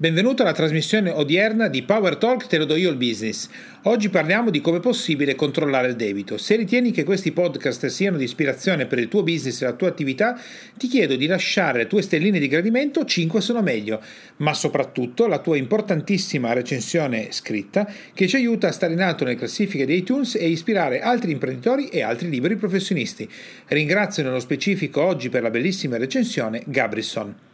Benvenuto alla trasmissione odierna di Power Talk Te lo do io il business. Oggi parliamo di come è possibile controllare il debito. Se ritieni che questi podcast siano di ispirazione per il tuo business e la tua attività, ti chiedo di lasciare le tue stelline di gradimento, 5 sono meglio, ma soprattutto la tua importantissima recensione scritta che ci aiuta a stare in alto nelle classifiche di iTunes e ispirare altri imprenditori e altri liberi professionisti. Ringrazio nello specifico oggi per la bellissima recensione Gabrison.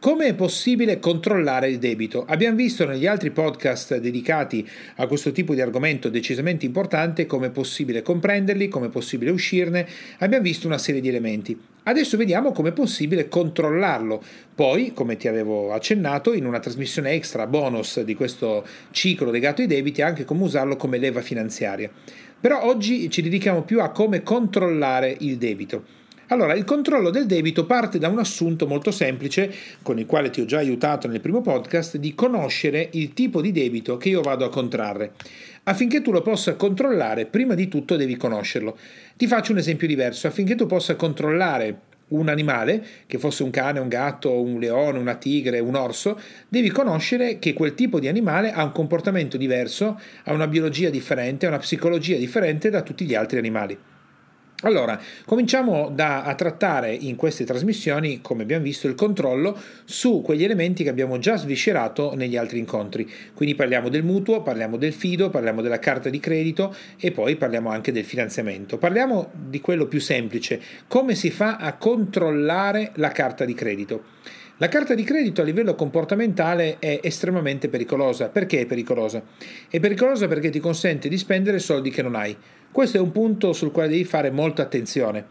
Come è possibile controllare il debito? Abbiamo visto negli altri podcast dedicati a questo tipo di argomento decisamente importante come è possibile comprenderli, come è possibile uscirne, abbiamo visto una serie di elementi. Adesso vediamo come è possibile controllarlo. Poi, come ti avevo accennato, in una trasmissione extra bonus di questo ciclo legato ai debiti, anche come usarlo come leva finanziaria. Però oggi ci dedichiamo più a come controllare il debito. Allora, il controllo del debito parte da un assunto molto semplice, con il quale ti ho già aiutato nel primo podcast, di conoscere il tipo di debito che io vado a contrarre. Affinché tu lo possa controllare, prima di tutto devi conoscerlo. Ti faccio un esempio diverso. Affinché tu possa controllare un animale, che fosse un cane, un gatto, un leone, una tigre, un orso, devi conoscere che quel tipo di animale ha un comportamento diverso, ha una biologia differente, ha una psicologia differente da tutti gli altri animali. Allora, cominciamo da, a trattare in queste trasmissioni, come abbiamo visto, il controllo su quegli elementi che abbiamo già sviscerato negli altri incontri. Quindi parliamo del mutuo, parliamo del fido, parliamo della carta di credito e poi parliamo anche del finanziamento. Parliamo di quello più semplice, come si fa a controllare la carta di credito. La carta di credito a livello comportamentale è estremamente pericolosa. Perché è pericolosa? È pericolosa perché ti consente di spendere soldi che non hai. Questo è un punto sul quale devi fare molta attenzione.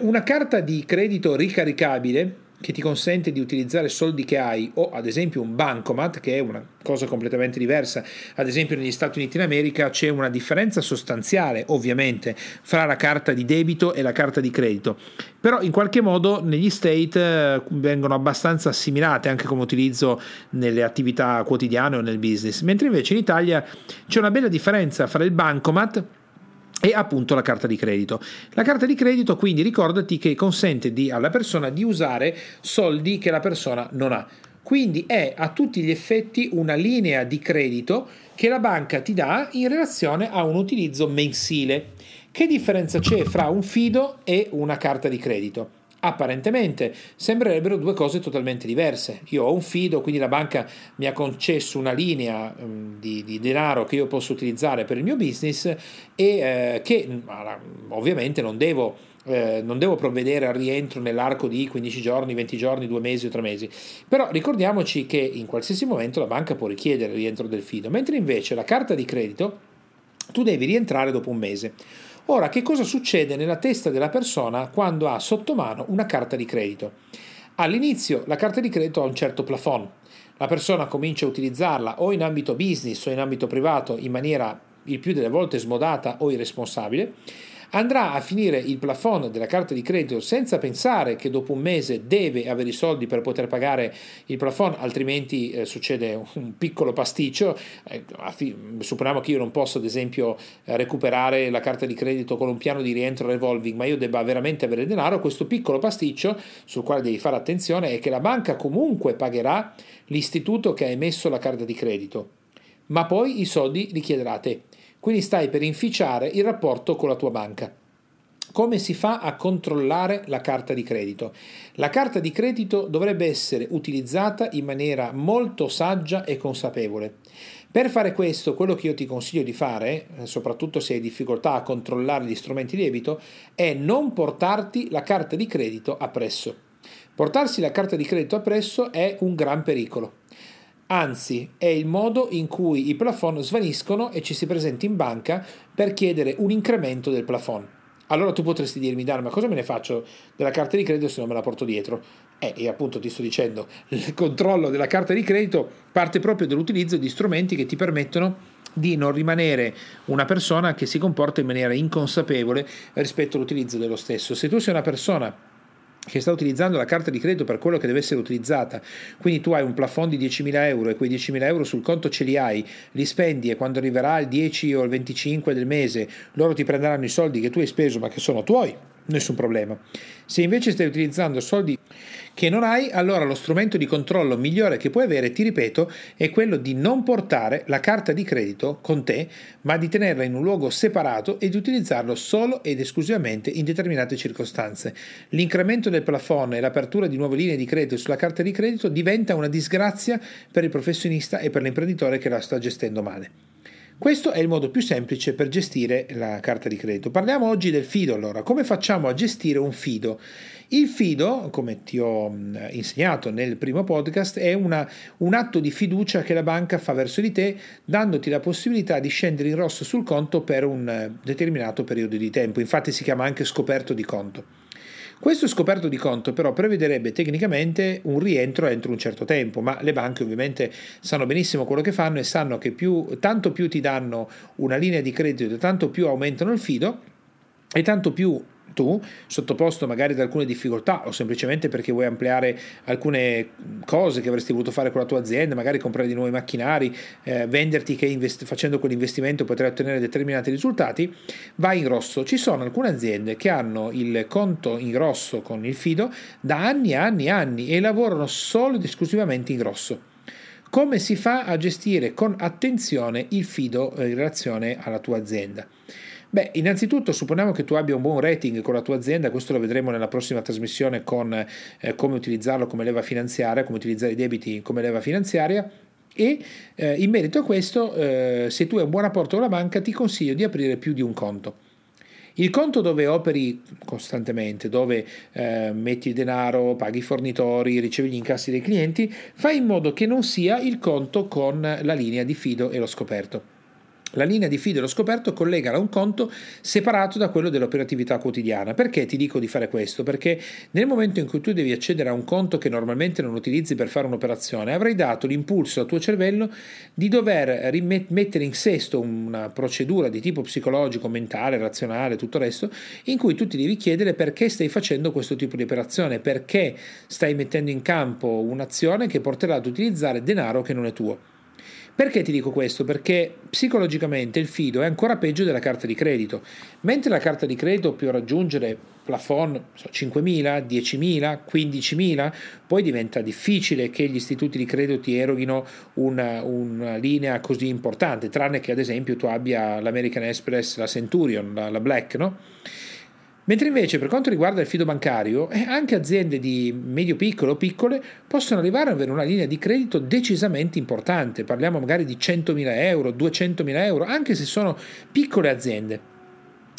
Una carta di credito ricaricabile che ti consente di utilizzare soldi che hai o ad esempio un bancomat che è una cosa completamente diversa. Ad esempio negli Stati Uniti d'America c'è una differenza sostanziale ovviamente fra la carta di debito e la carta di credito. Però in qualche modo negli state eh, vengono abbastanza assimilate anche come utilizzo nelle attività quotidiane o nel business. Mentre invece in Italia c'è una bella differenza fra il bancomat e appunto la carta di credito. La carta di credito quindi ricordati che consente di, alla persona di usare soldi che la persona non ha. Quindi è a tutti gli effetti una linea di credito che la banca ti dà in relazione a un utilizzo mensile. Che differenza c'è fra un fido e una carta di credito? Apparentemente sembrerebbero due cose totalmente diverse. Io ho un fido, quindi la banca mi ha concesso una linea um, di, di, denaro che io posso utilizzare per il mio business e eh, che ovviamente non devo, eh, non devo provvedere al rientro nell'arco di 15 giorni, 20 giorni, 2 mesi o 3 mesi. Però ricordiamoci che in qualsiasi momento la banca può richiedere il rientro del fido, mentre invece la carta di credito tu devi rientrare dopo un mese. Ora, che cosa succede nella testa della persona quando ha sotto mano una carta di credito? All'inizio la carta di credito ha un certo plafond. La persona comincia a utilizzarla o in ambito business o in ambito privato in maniera il più delle volte smodata o irresponsabile andrà a finire il plafond della carta di credito senza pensare che dopo un mese deve avere i soldi per poter pagare il plafond, altrimenti eh, succede un piccolo pasticcio. Eh, supponiamo che io non possa, ad esempio, recuperare la carta di credito con un piano di rientro revolving, ma io debba veramente avere denaro, questo piccolo pasticcio sul quale devi fare attenzione è che la banca comunque pagherà l'istituto che ha emesso la carta di credito, ma poi i soldi li chiederà a te. Quindi stai per inficiare il rapporto con la tua banca. Come si fa a controllare la carta di credito? La carta di credito dovrebbe essere utilizzata in maniera molto saggia e consapevole. Per fare questo, quello che io ti consiglio di fare, eh, soprattutto se hai difficoltà a controllare gli strumenti di debito, è non portarti la carta di credito appresso. Portarsi la carta di credito appresso è un gran pericolo anzi è il modo in cui i plafond svaniscono e ci si presenta in banca per chiedere un incremento del plafond. Allora tu potresti dirmi, Dan, ma cosa me ne faccio della carta di credito se non me la porto dietro? Eh, e appunto ti sto dicendo, il controllo della carta di credito parte proprio dall'utilizzo di strumenti che ti permettono di non rimanere una persona che si comporta in maniera inconsapevole rispetto all'utilizzo dello stesso. Se tu sei una persona che sta utilizzando la carta di credito per quello che deve essere utilizzata, quindi tu hai un plafond di 10.000 euro e quei 10.000 euro sul conto ce li hai, li spendi e quando arriverà il 10 o il 25 del mese loro ti prenderanno i soldi che tu hai speso ma che sono tuoi, nessun problema. Se invece stai utilizzando soldi che non hai, allora lo strumento di controllo migliore che puoi avere, ti ripeto, è quello di non portare la carta di credito con te, ma di tenerla in un luogo separato e di utilizzarlo solo ed esclusivamente in determinate circostanze. L'incremento del plafond e l'apertura di nuove linee di credito sulla carta di credito diventa una disgrazia per il professionista e per l'imprenditore che la sta gestendo male. Questo è il modo più semplice per gestire la carta di credito. Parliamo oggi del fido allora. Come facciamo a gestire un fido? Il fido, come ti ho insegnato nel primo podcast, è una, un atto di fiducia che la banca fa verso di te, dandoti la possibilità di scendere in rosso sul conto per un eh, determinato periodo di tempo. Infatti si chiama anche scoperto di conto. Questo scoperto di conto però prevederebbe tecnicamente un rientro entro un certo tempo, ma le banche ovviamente sanno benissimo quello che fanno e sanno che più, tanto più ti danno una linea di credito, tanto più aumentano il fido e tanto più tu, sottoposto magari ad alcune difficoltà o semplicemente perché vuoi ampliare alcune cose che avresti voluto fare con la tua azienda, magari comprare di nuovi macchinari, eh, venderti che invest- facendo quell'investimento potrai ottenere determinati risultati, vai in rosso. Ci sono alcune aziende che hanno il conto in rosso con il fido da anni e anni e anni e lavorano solo ed esclusivamente in rosso. Come si fa a gestire con attenzione il fido in relazione alla tua azienda? Beh, innanzitutto supponiamo che tu abbia un buon rating con la tua azienda, questo lo vedremo nella prossima trasmissione con eh, come utilizzarlo come leva finanziaria, come utilizzare i debiti come leva finanziaria. E eh, in merito a questo, eh, se tu hai un buon rapporto con la banca, ti consiglio di aprire più di un conto. Il conto dove operi costantemente, dove eh, metti il denaro, paghi i fornitori, ricevi gli incassi dei clienti, fai in modo che non sia il conto con la linea di fido e lo scoperto. La linea di fido e lo scoperto collegala a un conto separato da quello dell'operatività quotidiana. Perché ti dico di fare questo? Perché nel momento in cui tu devi accedere a un conto che normalmente non utilizzi per fare un'operazione, avrai dato l'impulso al tuo cervello di dover mettere in sesto una procedura di tipo psicologico, mentale, razionale, tutto il resto, in cui tu ti devi chiedere perché stai facendo questo tipo di operazione, perché stai mettendo in campo un'azione che porterà ad utilizzare denaro che non è tuo. Perché ti dico questo? Perché psicologicamente il fido è ancora peggio della carta di credito. Mentre la carta di credito può raggiungere plafond so, 5.000, 10.000, 15.000, poi diventa difficile che gli istituti di credito ti eroghino una, una, linea così importante, tranne che ad esempio tu abbia l'American Express, la Centurion, la, la Black, no? Mentre invece per quanto riguarda il fido bancario, eh, anche aziende di medio-piccolo o piccole possono arrivare ad avere una linea di credito decisamente importante, parliamo magari di 100.000 euro, 200.000 euro, anche se sono piccole aziende.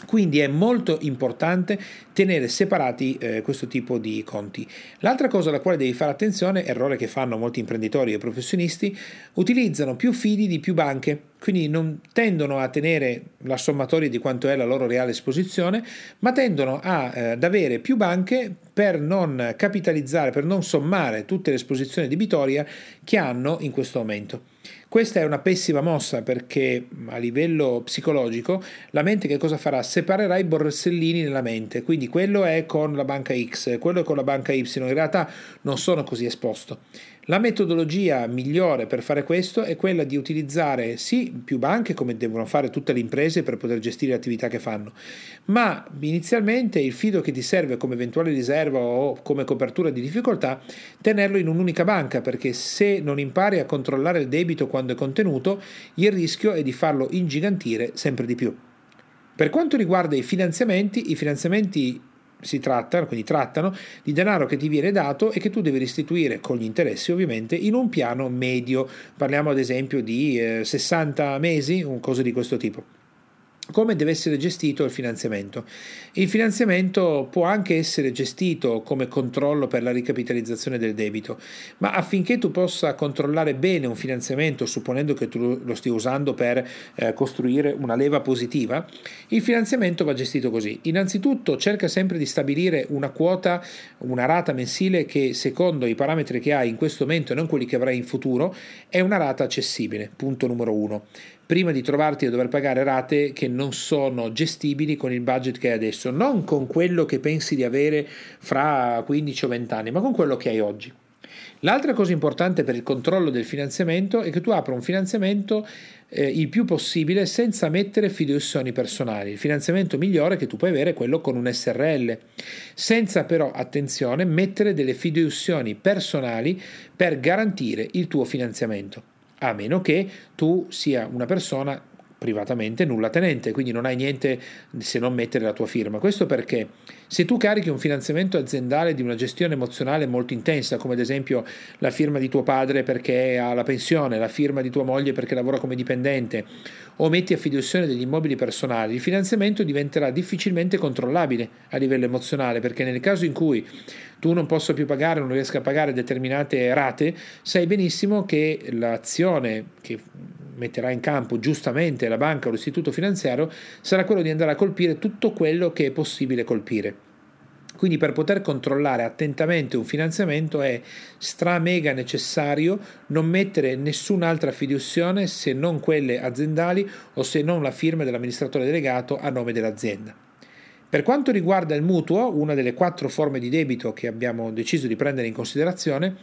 Quindi è molto importante tenere separati eh, questo tipo di conti. L'altra cosa alla quale devi fare attenzione, errore che fanno molti imprenditori e professionisti, utilizzano più fidi di più banche, quindi non tendono a tenere la sommatoria di quanto è la loro reale esposizione, ma tendono a, eh, ad avere più banche per non capitalizzare, per non sommare tutte le esposizioni debitorie che hanno in questo momento. Questa è una pessima mossa perché a livello psicologico la mente che cosa farà? Separerà i borsellini nella mente, quindi quello è con la banca X, quello è con la banca Y, in realtà non sono così esposto. La metodologia migliore per fare questo è quella di utilizzare sì più banche come devono fare tutte le imprese per poter gestire le attività che fanno, ma inizialmente il fido che ti serve come eventuale riserva o come copertura di difficoltà, tenerlo in un'unica banca perché se non impari a controllare il debito quando è contenuto, il rischio è di farlo ingigantire sempre di più. Per quanto riguarda i finanziamenti, i finanziamenti si tratta, quindi trattano di denaro che ti viene dato e che tu devi restituire con gli interessi ovviamente in un piano medio, parliamo ad esempio di eh, 60 mesi, un coso di questo tipo come deve essere gestito il finanziamento. Il finanziamento può anche essere gestito come controllo per la ricapitalizzazione del debito, ma affinché tu possa controllare bene un finanziamento, supponendo che tu lo stia usando per eh, costruire una leva positiva, il finanziamento va gestito così. Innanzitutto cerca sempre di stabilire una quota, una rata mensile che secondo i parametri che hai in questo momento e non quelli che avrai in futuro, è una rata accessibile, punto numero uno. Prima di trovarti a dover pagare rate che non sono gestibili con il budget che hai adesso, non con quello che pensi di avere fra 15 o 20 anni, ma con quello che hai oggi. L'altra cosa importante per il controllo del finanziamento è che tu apra un finanziamento eh, il più possibile senza mettere fideiussioni personali. Il finanziamento migliore che tu puoi avere è quello con un SRL, senza però, attenzione, mettere delle fideiussioni personali per garantire il tuo finanziamento, a meno che tu sia una persona privatamente nulla tenente, quindi non hai niente se non mettere la tua firma. Questo perché se tu carichi un finanziamento aziendale di una gestione emozionale molto intensa, come ad esempio la firma di tuo padre perché ha la pensione, la firma di tua moglie perché lavora come dipendente, o metti a fiduzione degli immobili personali, il finanziamento diventerà difficilmente controllabile a livello emozionale, perché nel caso in cui tu non possa più pagare, non riesca a pagare determinate rate, sai benissimo che l'azione che metterà in campo giustamente la banca o l'istituto finanziario sarà quello di andare a colpire tutto quello che è possibile colpire. Quindi per poter controllare attentamente un finanziamento è stra mega necessario non mettere nessun'altra fiduzione se non quelle aziendali o se non la firma dell'amministratore delegato a nome dell'azienda. Per quanto riguarda il mutuo, una delle quattro forme di debito che abbiamo deciso di prendere in considerazione,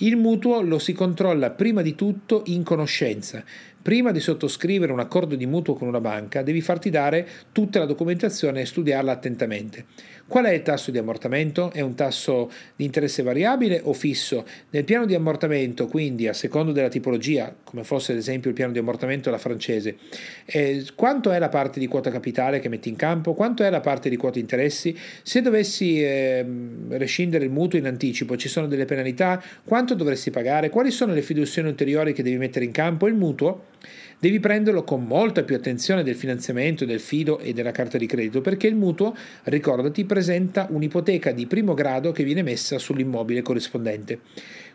il mutuo lo si controlla prima di tutto in conoscenza. Prima di sottoscrivere un accordo di mutuo con una banca, devi farti dare tutta la documentazione e studiarla attentamente. Qual è il tasso di ammortamento? È un tasso di interesse variabile o fisso? Nel piano di ammortamento, quindi a secondo della tipologia, come fosse ad esempio il piano di ammortamento alla francese, eh, quanto è la parte di quota capitale che metti in campo? Quanto è la parte di quota interessi? Se dovessi eh, rescindere il mutuo in anticipo, ci sono delle penalità? Quanto dovresti pagare? Quali sono le fiduzioni ulteriori che devi mettere in campo? Il mutuo devi prenderlo con molta più attenzione del finanziamento, del fido e della carta di credito, perché il mutuo, ricordati, presenta un'ipoteca di primo grado che viene messa sull'immobile corrispondente.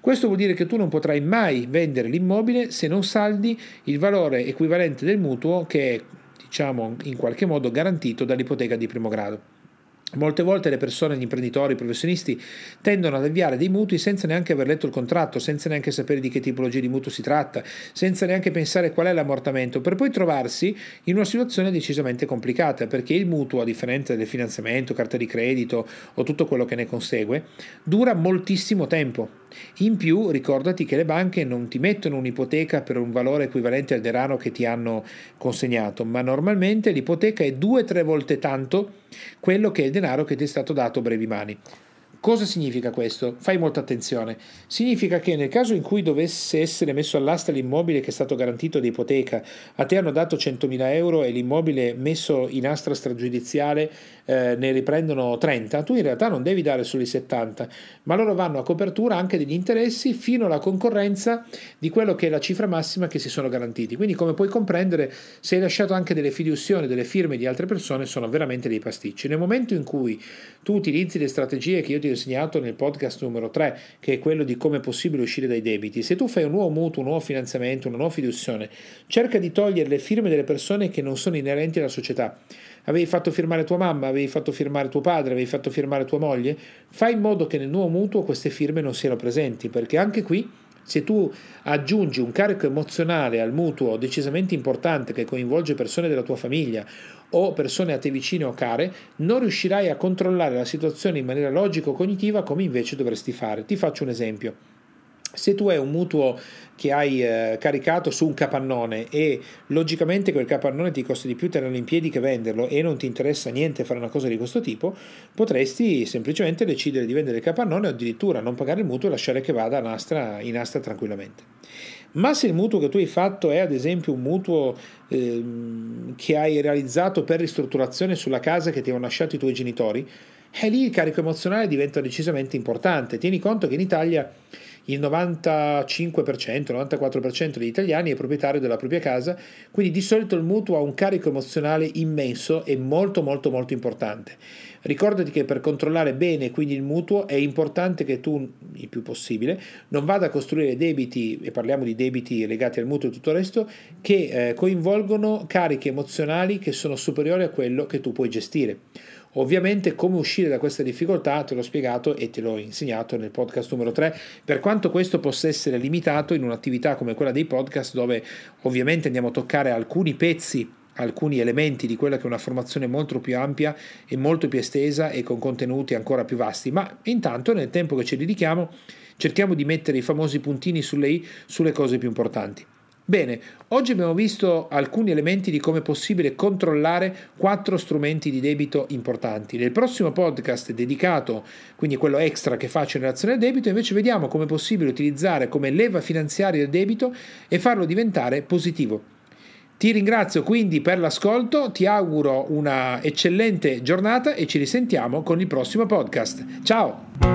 Questo vuol dire che tu non potrai mai vendere l'immobile se non saldi il valore equivalente del mutuo che è, diciamo, in qualche modo garantito dall'ipoteca di primo grado. Molte volte le persone, gli imprenditori, i professionisti tendono ad avviare dei mutui senza neanche aver letto il contratto, senza neanche sapere di che tipologia di mutuo si tratta, senza neanche pensare qual è l'ammortamento, per poi trovarsi in una situazione decisamente complicata, perché il mutuo, a differenza del finanziamento, carta di credito o tutto quello che ne consegue, dura moltissimo tempo. In più, ricordati che le banche non ti mettono un'ipoteca per un valore equivalente al denaro che ti hanno consegnato, ma normalmente l'ipoteca è due o tre volte tanto quello che è il denaro che ti è stato dato brevi mani. Cosa significa questo? Fai molta attenzione. Significa che nel caso in cui dovesse essere messo all'asta l'immobile che è stato garantito di ipoteca, a te hanno dato 100.000 euro e l'immobile messo in astra stragiudiziale eh, ne riprendono 30, tu in realtà non devi dare solo i 70, ma loro vanno a copertura anche degli interessi fino alla concorrenza di quello che è la cifra massima che si sono garantiti. Quindi come puoi comprendere, se hai lasciato anche delle fiduzioni, delle firme di altre persone, sono veramente dei pasticci. Nel momento in cui tu utilizzi le strategie che io ti insegnato nel podcast numero 3, che è quello di come è possibile uscire dai debiti, se tu fai un nuovo mutuo, un nuovo finanziamento, una nuova fiduzione, cerca di togliere le firme delle persone che non sono inerenti alla società. Avevi fatto firmare tua mamma, avevi fatto firmare tuo padre, avevi fatto firmare tua moglie, fai in modo che nel nuovo mutuo queste firme non siano presenti, perché anche qui se tu aggiungi un carico emozionale al mutuo decisamente importante che coinvolge persone della tua famiglia o persone a te vicine o care, non riuscirai a controllare la situazione in maniera logico-cognitiva come invece dovresti fare. Ti faccio un esempio. Se tu hai un mutuo che hai eh, caricato su un capannone e logicamente quel capannone ti costa di più tenerlo in piedi che venderlo e non ti interessa niente fare una cosa di questo tipo, potresti semplicemente decidere di vendere il capannone o addirittura non pagare il mutuo e lasciare che vada in astra, in astra tranquillamente. Ma se il mutuo che tu hai fatto è ad esempio un mutuo eh, che hai realizzato per ristrutturazione sulla casa che ti hanno lasciato i tuoi genitori, e lì il carico emozionale diventa decisamente importante. Tieni conto che in Italia il 95%, 94% degli italiani è proprietario della propria casa, quindi di solito il mutuo ha un carico emozionale immenso e molto molto molto importante. Ricordati che per controllare bene quindi il mutuo è importante che tu, il più possibile, non vada a costruire debiti, e parliamo di debiti legati al mutuo e tutto il resto, che eh, coinvolgono cariche emozionali che sono superiori a quello che tu puoi gestire. Ovviamente come uscire da questa difficoltà te l'ho spiegato e te l'ho insegnato nel podcast numero 3, per quanto questo possa essere limitato in un'attività come quella dei podcast dove ovviamente andiamo a toccare alcuni pezzi alcuni elementi di quella che è una formazione molto più ampia e molto più estesa e con contenuti ancora più vasti, ma intanto nel tempo che ci dedichiamo cerchiamo di mettere i famosi puntini sulle i sulle cose più importanti. Bene, oggi abbiamo visto alcuni elementi di come è possibile controllare quattro strumenti di debito importanti. Nel prossimo podcast dedicato, quindi quello extra che faccio in relazione al debito, invece vediamo come è possibile utilizzare come leva finanziaria il debito e farlo diventare positivo. Ti ringrazio quindi per l'ascolto, ti auguro una eccellente giornata e ci risentiamo con il prossimo podcast. Ciao!